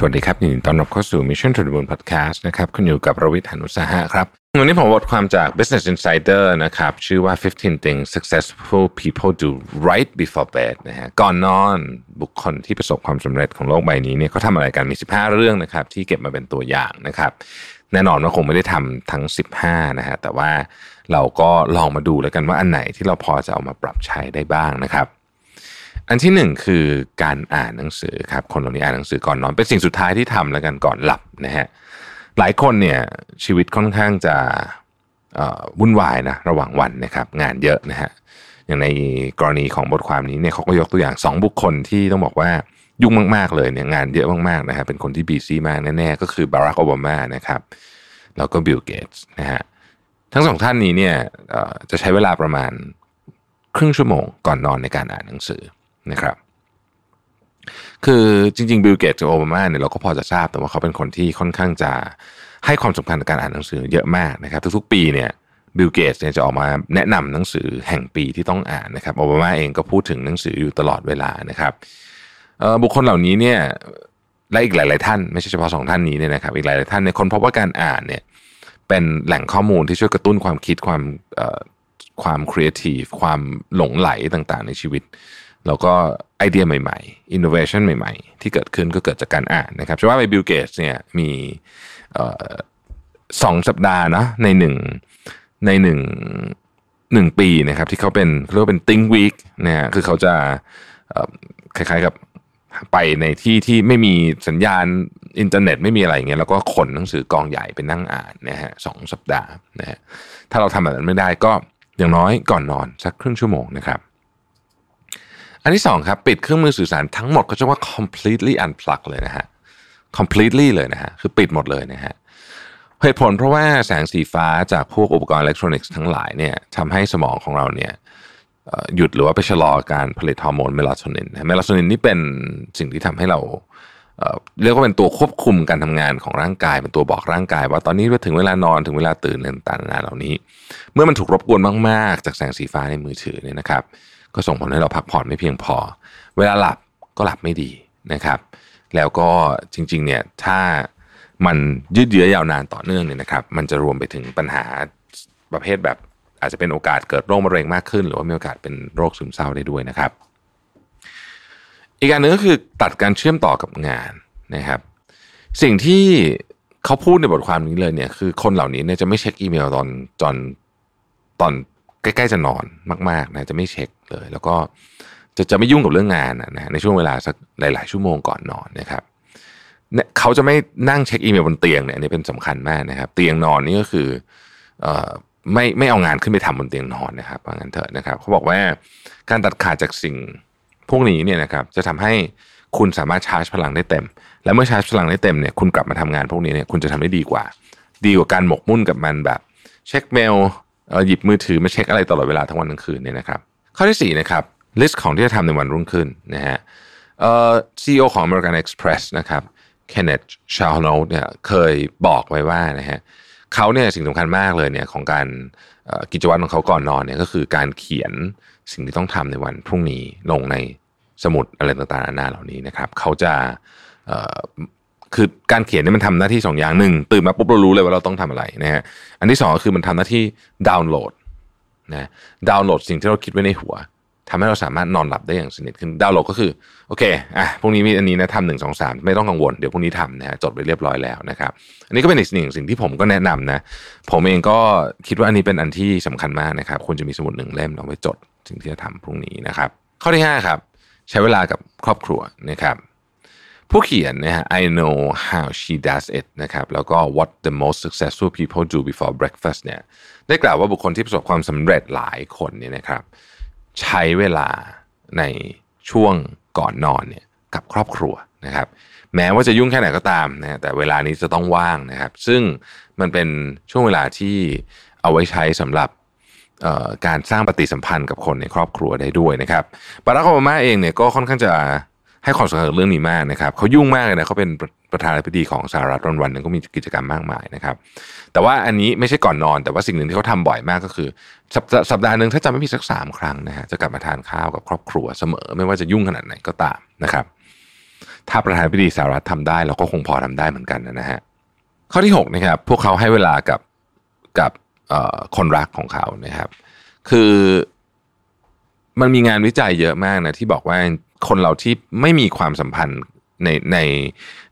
สวัสดีครับยินดีต้อนรับเข้าสู่ Mission to the Moon Podcast นะครับคุณอยู่กับรวิทย์หานุสาหะครับ วันนี้ผมบทความจาก Business Insider นะครับ ชื่อว่า 15 things successful people do right before bed นะฮะก่อนนอนบุคคลที่ประสบความสำเร็จของโลกใบนี้เนี่ยเขาทำอะไรกันมี 15 เรื่องนะครับ ที่เก็บมาเป็นตัวอย่างนะครับ แน่นอนว่าคงไม่ได้ทำทั้ง 15 นะฮะแต่ว่าเราก็ลองมาดูแล้วกันว่าอันไหนที่เราพอจะเอามาปรับใช้ได้บ้างนะครับ อันที่หนึ่งคือการอ่านหนังสือครับคนเหล่านี้อ่านหนังสือก่อนนอนเป็นสิ่งสุดท้ายที่ทำแล้วกันก่อนหลับนะฮะหลายคนเนี่ยชีวิตค่อนข้างจะวุ่นวายนะระหว่างวันนะครับงานเยอะนะฮะอย่างในกรณีของบทความนี้เนี่ยเขาก็ยกตัวอย่าง 2 บุคคลที่ต้องบอกว่ายุ่งมากๆเลยเนี่ยงานเยอะมากๆนะฮะเป็นคนที่ busy มากแน่ๆก็คือบารักโอบามานะครับแล้วก็บิลเกตส์นะฮะทั้งสองท่านนี้เนี่ยจะใช้เวลาประมาณครึ่งชั่วโมงก่อนนอนในการอ่านหนังสือ นะครับ คือจริงๆบิลเกตกับโอบามาเนี่ยเราก็พอจะทราบแต่ว่าเขาเป็นคนที่ค่อนข้างจะให้ความสำคัญกับการอ่านหนังสือเยอะมากนะครับ ทุกๆปีเนี่ยบิลเกตเนี่ยจะออกมาแนะนำหนังสือแห่งปีที่ต้องอ่านนะครับโอบามาเองก็พูดถึงหนังสืออยู่ตลอดเวลานะครับบุคคลเหล่านี้เนี่ยและอีกหลาย ๆ ท่านไม่ใช่เฉพาะสองท่านนี้เนี่ยนะครับอีกหลาย ๆ ท่านเนี่ยค้นพบว่าการอ่านเนี่ยเป็นแหล่งข้อมูลที่ช่วยกระตุ้นความคิดความความครีเอทีฟความหลงใหลต่าง ๆ ในชีวิต แล้วก็ไอเดียใหม่ๆ อินโนเวชันใหม่ๆ ที่เกิดขึ้นก็เกิดจากการอ่านนะครับจะว่าไปบิลเกตเนี่ยมีสองสัปดาห์นะในหนึ่งในหนึ่งหนึ่งปีนะครับที่เขาเป็นเรียกว่าเป็น think week นะฮะคือเขาจะคล้ายๆกับไปในที่ที่ไม่มีสัญญาณอินเทอร์เน็ตไม่มีอะไรเงี้ยแล้วก็ขนหนังสือกองใหญ่ไปนั่งอ่านนะฮะสองสัปดาห์นะฮะถ้าเราทำแบบนั้นไม่ได้ก็อย่างน้อยก่อนนอนสักครึ่งชั่วโมงนะครับ อันที่สองครับปิดเครื่องมือสื่อสารทั้งหมดก็จะว่า completely unplug เลยนะฮะ completely เลยนะฮะคือปิดหมดเลยนะฮะเหตุผลเพราะว่าแสงสีฟ้าจากพวกอุปกรณ์อิเล็กทรอนิกส์ทั้งหลายเนี่ยทำให้สมองของเราเนี่ยหยุดหรือว่าไปชะลอการผลิตฮอร์โมนเมลาโทนินเมลาโทนินนี่เป็นสิ่งที่ทำให้เราเรียกว่าเป็นตัวควบคุมการทำงานของร่างกาย เป็นตัวบอกร่างกาย ว่าตอนนี้ถึงเวลานอนถึงเวลาตื่นต่างๆเหล่านี้ เมื่อมันถูกรบกวนมากๆ จากแสงสีฟ้าในมือถือเนี่ยนะครับ ก็ส่งผลให้เราพักผ่อนไม่เพียงพอ เวลาหลับก็หลับไม่ดีนะครับ แล้วก็จริงๆเนี่ยถ้ามันยืดเยื้อยาวนานต่อเนื่องเนี่ยนะครับ มันจะรวมไปถึงปัญหาประเภทแบบอาจจะเป็นโอกาสเกิดโรคมะเร็งมากขึ้น หรือว่ามีโอกาสเป็นโรคซึมเศร้าได้ด้วยนะครับ อีกการหนึ่งก็คือตัดการเชื่อมต่อกับงานนะครับ สิ่งที่เขาพูดในบทความนี้เลยเนี่ยคือคนเหล่านี้เนี่ยจะไม่เช็คอีเมลตอนตอนตอน ใกล้ๆจะนอนมากๆนะจะไม่เช็คเลย แล้วก็จะจะไม่ยุ่งกับเรื่องงานนะในช่วงเวลาสักหลาย ๆ ชั่วโมงก่อนนอนนะครับเนี่ยเขาจะไม่นั่งเช็คอีเมลบนเตียงเนี่ยนี่เป็นสำคัญมากนะครับ เตียงนอนนี่ก็คือเอ่อไม่ไม่เอางานขึ้นไปทำบนเตียงนอนนะครับว่างั้นเถอะนะครับเขาบอกว่าการตัดขาดจากสิ่งพวกนี้เนี่ยนะครับจะทำให้คุณสามารถชาร์จพลังได้เต็ม และเมื่อชาร์จพลังได้เต็มเนี่ยคุณกลับมาทำงานพวกนี้เนี่ยคุณจะทำได้ดีกว่า ดีกว่าการหมกมุ่นกับมันแบบ เช็คเมล หยิบมือถือมาเช็คอะไรตลอดเวลาทั้งวันทั้งคืนเนี่ยนะครับข้อที่4นะครับ list ของที่จะทำในวันรุ่งขึ้นนะฮะเอ่อซีอีโอของ American Express นะครับเคนเนธเชอนอลต์เนี่ยเคยบอกไว้ว่านะฮะเขาเนี่ยสิ่งสำคัญมากเลยเนี่ยของการกิจวัตรของเขาก่อนนอนเนี่ยก็คือการเขียนสิ่งที่ต้องทำในวันพรุ่งนี้ลงในสมุดอะไรต่างๆนานาเหล่านี้นะครับเขาจะ คือการเขียนนี่มันทำหน้าที่สองอย่างหนึ่งตื่นมาปุ๊บเรารู้เลยว่าเราต้องทำอะไรนะฮะอันที่สองก็คือมันทำหน้าที่ดาวน์โหลดนะดาวน์โหลดสิ่งที่เราคิดไว้ในหัวทำให้เราสามารถนอนหลับได้อย่างสนิทขึ้นดาวน์โหลดก็คือโอเคอะพรุ่งนี้มีอันนี้นะทำหนึ่งสองสามไม่ต้องกังวลเดี๋ยวพรุ่งนี้ทำนะฮะจดไปเรียบร้อยแล้วนะครับ อันนี้ก็เป็นอีกสิ่งสิ่งที่ผมก็แนะนำนะผมเองก็คิดว่าอันนี้เป็นอันที่สำคัญมากนะครับควรจะมีสมุดหนึ่งเล่มเอาไว้จดสิ่งที่จะทำพรุ่งนี้นะครับ ข้อที่5ครับใช้เวลากับครอบครัวนะครับ ผู้เขียนนะฮะ I know how she does it นะครับแล้วก็ what the most successful people do before breakfast เนี่ยได้กล่าวว่าบุคคลที่ประสบความสำเร็จหลายคนเนี่ยนะครับ ใช้เวลาในช่วงก่อนนอนเนี่ยกับครอบครัวนะครับ แม้ว่าจะยุ่งแค่ไหนก็ตามนะแต่เวลานี้จะต้องว่างนะครับ ซึ่งมันเป็นช่วงเวลาที่เอาไว้ใช้สำหรับการสร้างปฏิสัมพันธ์กับคนในครอบครัวได้ด้วยนะครับบารักโอบามาเองเนี่ยก็ค่อนข้างจะ ให้ความสำคัญกับเรื่องนี้มากนะครับเขายุ่งมากเลยนะเขาเป็นประธานาธิบดีของสหรัฐวันวันหนึ่งก็มีกิจกรรมมากมายนะครับ แต่ว่าอันนี้ไม่ใช่ก่อนนอน แต่ว่าสิ่งหนึ่งที่เขาทาบ่อยมากก็คือสัปดาห์หนึ่งถ้าจำไม่ผิดสักสามครั้งนะฮะจะกลับมาทานข้าวกับครอบครัวเสมอ ไม่ว่าจะยุ่งขนาดไหนก็ตามนะครับ ถ้าประธานาธิบดีสหรัฐทำได้เราก็คงพอทำได้เหมือนกันนะฮะข้อที่6นะครับพวกเขาให้เวลากับกับคนรักของเขานะครับ คือมันมีงานวิจัยเยอะมากนะที่บอกว่า คนเราที่ไม่มีความสัมพันธ์ในใน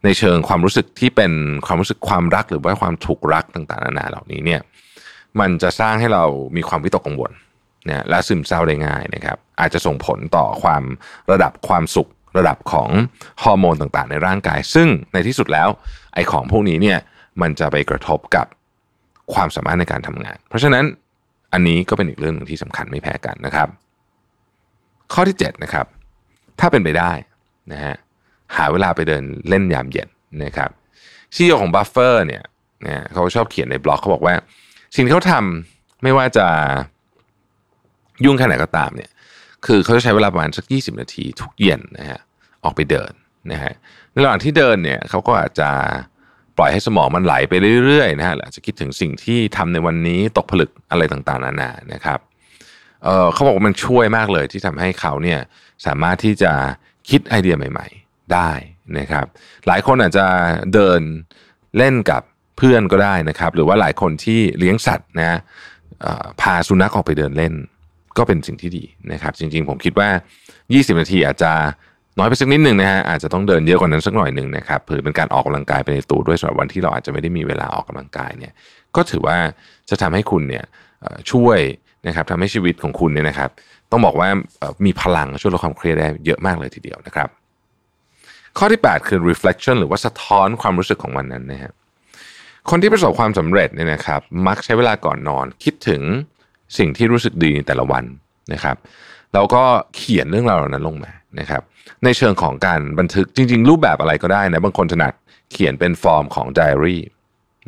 ในเชิงความรู้สึกที่เป็นความรู้สึกความรักหรือว่าความถูกรักต่างๆนานาเหล่านี้เนี่ยมันจะสร้างให้เรามีความวิตกกังวลนะและซึมเศร้าได้ง่ายนะครับ อาจจะส่งผลต่อความระดับความสุขระดับของฮอร์โมนต่างๆ ในร่างกาย ซึ่งในที่สุดแล้วไอ้ของพวกนี้เนี่ยมันจะไปกระทบกับความสามารถในการทำงาน เพราะฉะนั้นอันนี้ก็เป็นอีกเรื่องหนึ่งที่สำคัญไม่แพ้กันนะครับ ข้อที่7นะครับ เป็นไปได้นะฮะหาเวลาไปเดินเล่นยามเย็นนะครับซีอีโอของบัฟเฟอร์เนี่ยนะเขาชอบเขียนในบล็อกเขาบอกว่า สิ่งที่เขาทำไม่ว่าจะยุ่งแค่ไหนก็ตามเนี่ยคือเขาจะใช้เวลาประมาณสัก 20 นาทีทุกเย็นนะฮะออกไปเดินนะฮะในระหว่างที่เดินเนี่ยเขาก็อาจจะปล่อยให้สมองมันไหลไปเรื่อยๆนะฮะอาจจะคิดถึงสิ่งที่ทำในวันนี้ตกผลึกอะไรต่างๆนานานะครับ เเขาบอกว่ามันช่วยมากเลยที่ทำให้เขาเนี่ยสามารถที่จะคิดไอเดียใหม่ ๆ ได้นะครับ หลายคนอาจจะเดินเล่นกับเพื่อนก็ได้นะครับ หรือว่าหลายคนที่เลี้ยงสัตว์นะพาสุนัขออกไปเดินเล่น ก็เป็นสิ่งที่ดีนะครับ จริง ๆ ผมคิดว่า 20 นาทีอาจจะน้อยไปสักนิดหนึ่งนะฮะอาจจะต้องเดินเยอะกว่านั้นสักหน่อยหนึ่งนะครับเพื่อเป็นการออกกำลังกายไปในตัวด้วยสำหรับวันที่เราอาจจะไม่ได้มีเวลาออกกำลังกายเนี่ยก็ถือว่าจะทำให้คุณเนี่ยช่วย นะครับทำให้ชีวิตของคุณเนี่ยนะครับ ต้องบอกว่ามีพลังช่วยลดความเครียดได้เยอะมากเลยทีเดียวนะครับ ข้อที่ 8 คือ reflection หรือว่าสะท้อนความรู้สึกของวันนั้นนะฮะคนที่ประสบความสำเร็จเนี่ยนะครับ มักใช้เวลาก่อนนอน คิดถึงสิ่งที่รู้สึกดีในแต่ละวันนะครับแล้วก็เขียนเรื่องราวเหล่านั้นลงมานะครับ ในเชิงของการบันทึกจริง ๆ รูปแบบอะไรก็ได้นะบางคนถนัดเขียนเป็นฟอร์มของไดอารี่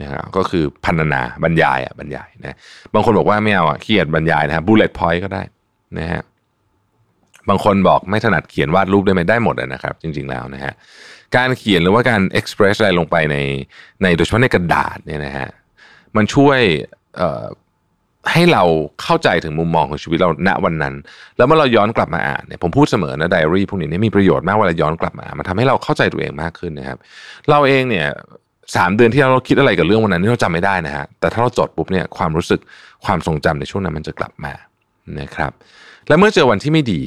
นะฮะก็คือพันนาบรรยายอะบรรยายนะบางคนบอกว่าไม่เอาอะเขียนบรรยายนะฮะ bullet point ก็ได้นะฮะบางคนบอกไม่ถนัดเขียนวาดรูปได้ไหมได้หมดนะครับ จริง ๆแล้วนะฮะการเขียนหรือว่าการเอ็กซ์เพรสอะไรลงไปในในโดยเฉพาะในกระดาษเนี่ยนะฮะมันช่วยให้เราเข้าใจถึงมุมมองของชีวิตเราณวันนั้น แล้วเมื่อเราย้อนกลับมาอ่านเนี่ยผมพูดเสมอนะไดอารี่พวกนี้มีประโยชน์มากเวลาย้อนกลับมา มันทำให้เราเข้าใจตัวเองมากขึ้นนะครับ เราเองเนี่ย สามเดือนที่เราคิดอะไรกับเรื่องวันนั้นที่เราจำไม่ได้นะฮะแต่ถ้าเราจดปุ๊บเนี่ยความรู้สึกความทรงจำในช่วงนั้นมันจะกลับมานะครับและเมื่อเจอวันที่ไม่ดี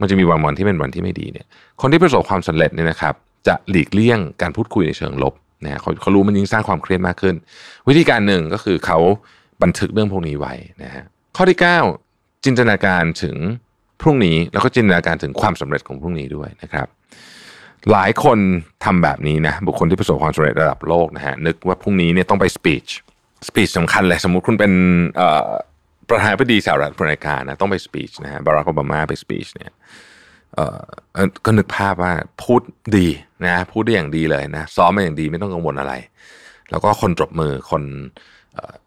มันจะมีวันวันที่เป็นวันที่ไม่ดีเนี่ยคนที่ประสบความสำเร็จเนี่ยนะครับจะหลีกเลี่ยงการพูดคุยในเชิงลบนะเขาเขารู้มันยิ่งสร้างความเครียดมากขึ้น วิธีการหนึ่งก็คือเขาบันทึกเรื่องพวกนี้ไว้นะฮะข้อที่ 9 จินตนาการถึงพรุ่งนี้แล้วก็จินตนาการถึงความสำเร็จของพรุ่งนี้ด้วยนะครับ หลายคนทำแบบนี้นะบุคคลที่ประสบความสำเร็จระดับโลกนะฮะนึกว่าพรุ่งนี้เนี่ยต้องไปสปีชสปีชสำคัญเลยสมมุติคุณเป็นประธานาธิบดีสหรัฐอเมริกานะต้องไปสปีชนะฮะบารักโอบามาไปสปีชเนี่ยเออก็นึกภาพว่าพูดดีนะพูดได้อย่างดีเลยนะซ้อมมาอย่างดีไม่ต้องกังวลอะไร แล้วก็คนปรบมือคน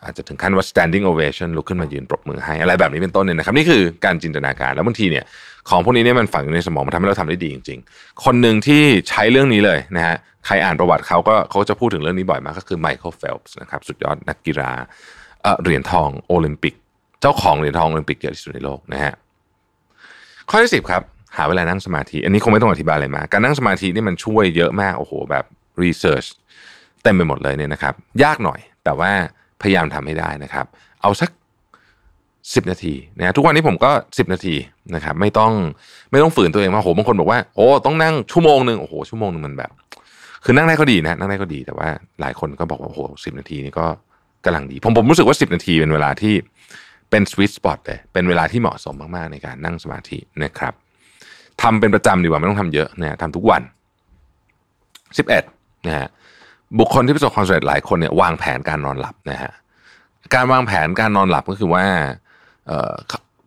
อาจจะถึงขั้นว่า standing ovation ลุกขึ้นมายืนปรบมือให้อะไรแบบนี้เป็นต้นเนี่ยนะครับนี่คือการจินตนาการแล้วบางทีเนี่ยของพวกนี้เนี่ยมันฝังอยู่ในสมองมันทำให้เราทำได้ดีจริง ๆ คนหนึ่งที่ใช้เรื่องนี้เลยนะฮะใครอ่านประวัติเขาก็เขาจะพูดถึงเรื่องนี้บ่อยมากก็คือไมเคิลเฟลป์สนะครับสุดยอดนักกีฬาเหรียญทองโอลิมปิก เจ้าของเหรียญทองโอลิมปิกเยอะที่สุดในโลกนะฮะข้อที่สิบครับหาเวลานั่งสมาธิ อันนี้คงไม่ต้องอธิบายอะไรมากการนั่งสมาธินี่มันช่วยเยอะมากโอ้โหแบบ research เต็มไปหมดเลยเนี่ยนะครับ ยากหน่อย แต่ว่าพยายามทำให้ได้นะครับ เอาสักสิบนาทีนะทุกวันนี้ผมก็สิบนาทีนะครับไม่ต้องไม่ต้องฝืนตัวเองมาโหบางคนบอกว่าโอ้ต้องนั่งชั่วโมงหนึ่งโอ้โหชั่วโมงหนึ่งมันแบบ คือนั่งได้ก็ดีนะนั่งได้ก็ดีแต่ว่าหลายคนก็บอกว่าโอ้โหสิบนาทีนี่ก็กำลังดี ผมผมรู้สึกว่าสิบนาทีเป็นเวลาที่เป็นสวิตสปอตเลยเป็นเวลาที่เหมาะสมมากๆในการนั่งสมาธินะครับทำเป็นประจำดีกว่าไม่ต้องทำเยอะนะทำทุกวันสิบเอ็ดนะฮะ บุคคลที่ประสบความสำเร็จหลายคนเนี่ยวางแผนการนอนหลับนะฮะการวางแผนการนอนหลับก็คือว่า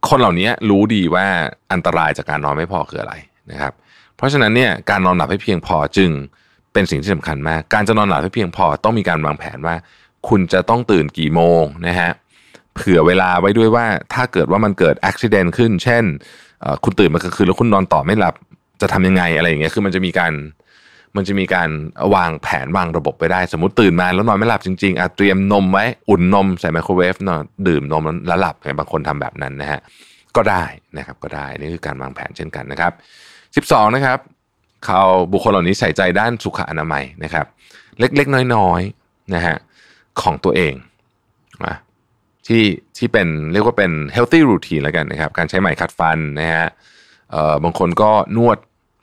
คนเหล่านี้รู้ดีว่าอันตรายจากการนอนไม่พอคืออะไรนะครับ เพราะฉะนั้นเนี่ยการนอนหลับให้เพียงพอจึงเป็นสิ่งที่สำคัญมาก การจะนอนหลับให้เพียงพอต้องมีการวางแผนว่า คุณจะต้องตื่นกี่โมงนะฮะเผื่อเวลาไว้ด้วยว่าถ้าเกิดว่ามันเกิดอุบิเหตุขึ้น เช่น คุณตื่นมากลางคืนแล้วคุณนอนต่อไม่หลับจะทำยังไงอะไรอย่างเงี้ยคือมันจะมีการ มันจะมีการวางแผนวางระบบไปได้ สมมติตื่นมาแล้วนอนไม่หลับจริงๆอาเตรียมนมไว้อุ่นนมใส่ไมโครเวฟนอนดื่มนมแล้วหลับบางคนทำแบบนั้นนะฮะก็ได้นะครับก็ได้นี่คือการวางแผนเช่นกันนะครับ 12 นะครับเขาบุคคลเหล่านี้ใส่ใจด้านสุขอนามัยนะครับ เล็กๆ น้อยๆนะฮะของตัวเองนะที่ที่เป็นเรียกว่าเป็น healthy routine แล้วกันนะครับ การใช้ไหมขัดฟันนะฮะเอ่อบางคนก็นวด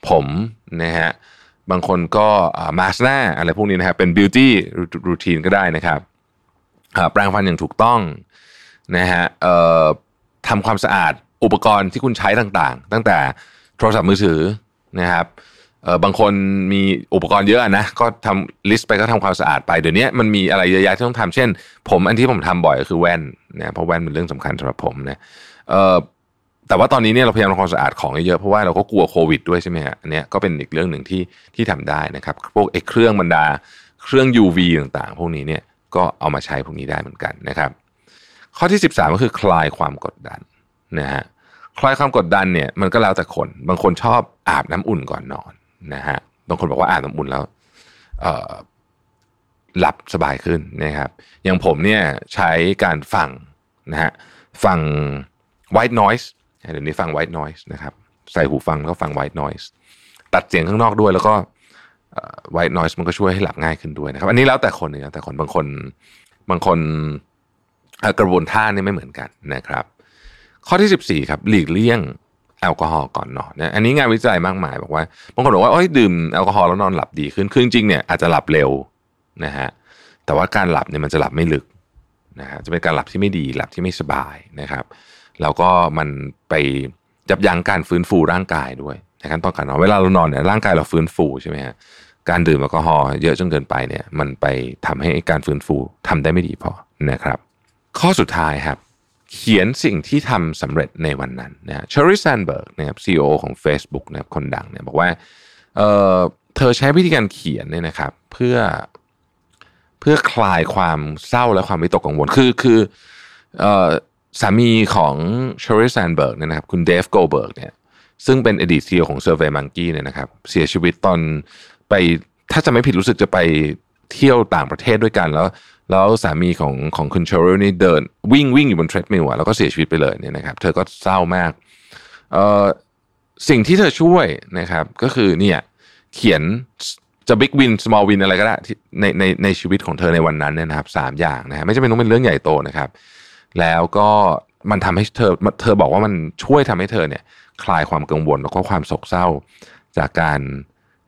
ผมนะฮะ บางคนก็มาสหน้าอะไรพวกนี้นะครับเป็น beauty routine ก็ได้นะครับแปรงฟันอย่างถูกต้องนะฮะทำความสะอาดอุปกรณ์ที่คุณใช้ต่างๆ ตั้งแต่โทรศัพท์มือถือนะครับบางคนมีอุปกรณ์เยอะนะก็ทำลิสต์ไปก็ทำความสะอาดไปเดี๋ยวนี้มันมีอะไรเยอะแยะที่ต้องทำเช่น ผมอันที่ผมทำบ่อยก็คือแว่นนะเพราะแว่นเป็นเรื่องสำคัญสำหรับผมนะ แต่ว่าตอนนี้เนี่ยเราพยายามทำความสะอาดของเยอะเพราะว่าเราก็กลัวโควิดด้วยใช่ไหมฮะอันนี้ก็เป็นอีกเรื่องหนึ่งที่ที่ทำได้นะครับพวกไอ้เครื่องบรรดาเครื่อง UV ต่างๆ พวกนี้เนี่ยก็เอามาใช้พวกนี้ได้เหมือนกันนะครับ ข้อที่ 13 ก็คือคลายความกดดันนะฮะคลายความกดดันเนี่ยมันก็แล้วแต่คน บางคนชอบอาบน้ำอุ่นก่อนนอนนะฮะบางคนบอกว่าอาบน้ำอุ่นแล้วหลับสบายขึ้นนะครับ อย่างผมเนี่ยใช้การฟังนะฮะฟัง white noise เดี๋ยวนี้ฟัง white noise นะครับ ใส่หูฟังแล้วก็ฟัง white noise ตัดเสียงข้างนอกด้วยแล้วก็ white noise มันก็ช่วยให้หลับง่ายขึ้นด้วยนะครับ อันนี้แล้วแต่คนนะแต่คนบางคนบางคนกระบวนท่านี่ไม่เหมือนกันนะครับ ข้อที่ 14 ครับ หลีกเลี่ยงแอลกอฮอล์ก่อนนอนนะอันนี้งานวิจัยมากมายบอกว่าบางคนบอกว่าโอ้ยดื่มแอลกอฮอล์แล้วนอนหลับดีขึ้นคือจริงเนี่ยอาจจะหลับเร็วนะฮะแต่ว่าการหลับเนี่ยมันจะหลับไม่ลึกนะฮะจะเป็นการหลับที่ไม่ดีหลับที่ไม่สบายนะครับ แล้วก็มันไปยับยั้งการฟื้นฟูร่างกายด้วยในขั้นตอนการนอนเวลาเรานอนเนี่ยร่างกายเราฟื้นฟูใช่ไหมฮะการดื่มแอลกอฮอล์เยอะจนเกินไปเนี่ยมันไปทำให้การฟื้นฟูทำได้ไม่ดีพอนะครับ ข้อสุดท้ายครับ เขียนสิ่งที่ทำสำเร็จในวันนั้นนะเชอริลแซนด์เบิร์กนะครับซีโอโอของ Facebook นะครับคนดังเนี่ยบอกว่าเออเธอใช้วิธีการเขียนเนี่ยนะครับ เพื่อเพื่อคลายความเศร้าและความวิตกกังวลคือคือเออ สามีของ Sheryl Sandberg เนี่ยนะครับคุณ Dave Goldberg เนี่ยซึ่งเป็นอดีต CEO ของ Survey Monkey เนี่ยนะครับเสียชีวิตตอนไปถ้าจะไม่ผิดรู้สึกจะไปเที่ยวต่างประเทศด้วยกันแล้วแล้วสามีของของคุณ Sheryl นี่เดินวิ่งวิ่งอยู่บน treadmill อะแล้วก็เสียชีวิตไปเลยเนี่ยนะครับเธอก็เศร้ามากเอ่อสิ่งที่เธอช่วยนะครับก็คือเนี่ยเขียนจะบิ๊กวินสมอลวินอะไรก็ได้ในในในชีวิตของเธอในวันนั้นเนี่ยนะครับสามอย่างนะฮะไม่จำเป็นต้องเป็นเรื่องใหญ่โตนะครับ แล้วก็มันทำให้เธอเธอบอกว่ามันช่วยทำให้เธอเนี่ย คลายความกังวลแล้วก็ความโศกเศร้าจากการ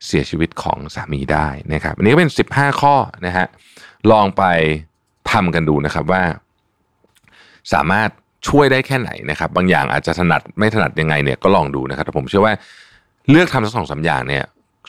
เสียชีวิตของสามีได้นะครับ อันนี้ก็เป็น 15 ข้อนะฮะลองไปทำกันดูนะครับว่า สามารถช่วยได้แค่ไหนนะครับ บางอย่างอาจจะถนัดไม่ถนัดยังไงเนี่ยก็ลองดูนะครับแต่ผมเชื่อว่าเลือกทำสักสองสามอย่างเนี่ย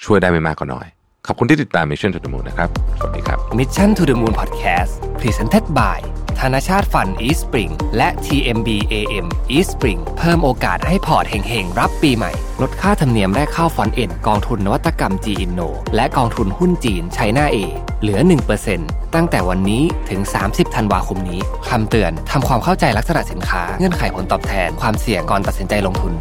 ช่วยได้ไม่มากก็น้อย ขอบคุณที่ติดตาม Mission to the Moon นะครับ สวัสดีครับ Mission to the Moon Podcast Presented by ธนชาต Fund Eastspring และ TMBAM Eastspring เพิ่มโอกาสให้พอร์ตเฮงๆ รับปีใหม่ ลดค่าธรรมเนียมแรกเข้าฟอนเอ็นกองทุนนวัตกรรม G Inno และกองทุนหุ้นจีน China A เหลือ 1%ตั้งแต่วันนี้ถึง 30 ธันวาคมนี้คำเตือนทำความเข้าใจลักษณะสินค้าเงื่อนไขผลตอบแทนความเสี่ยงก่อนตัดสินใจลงทุน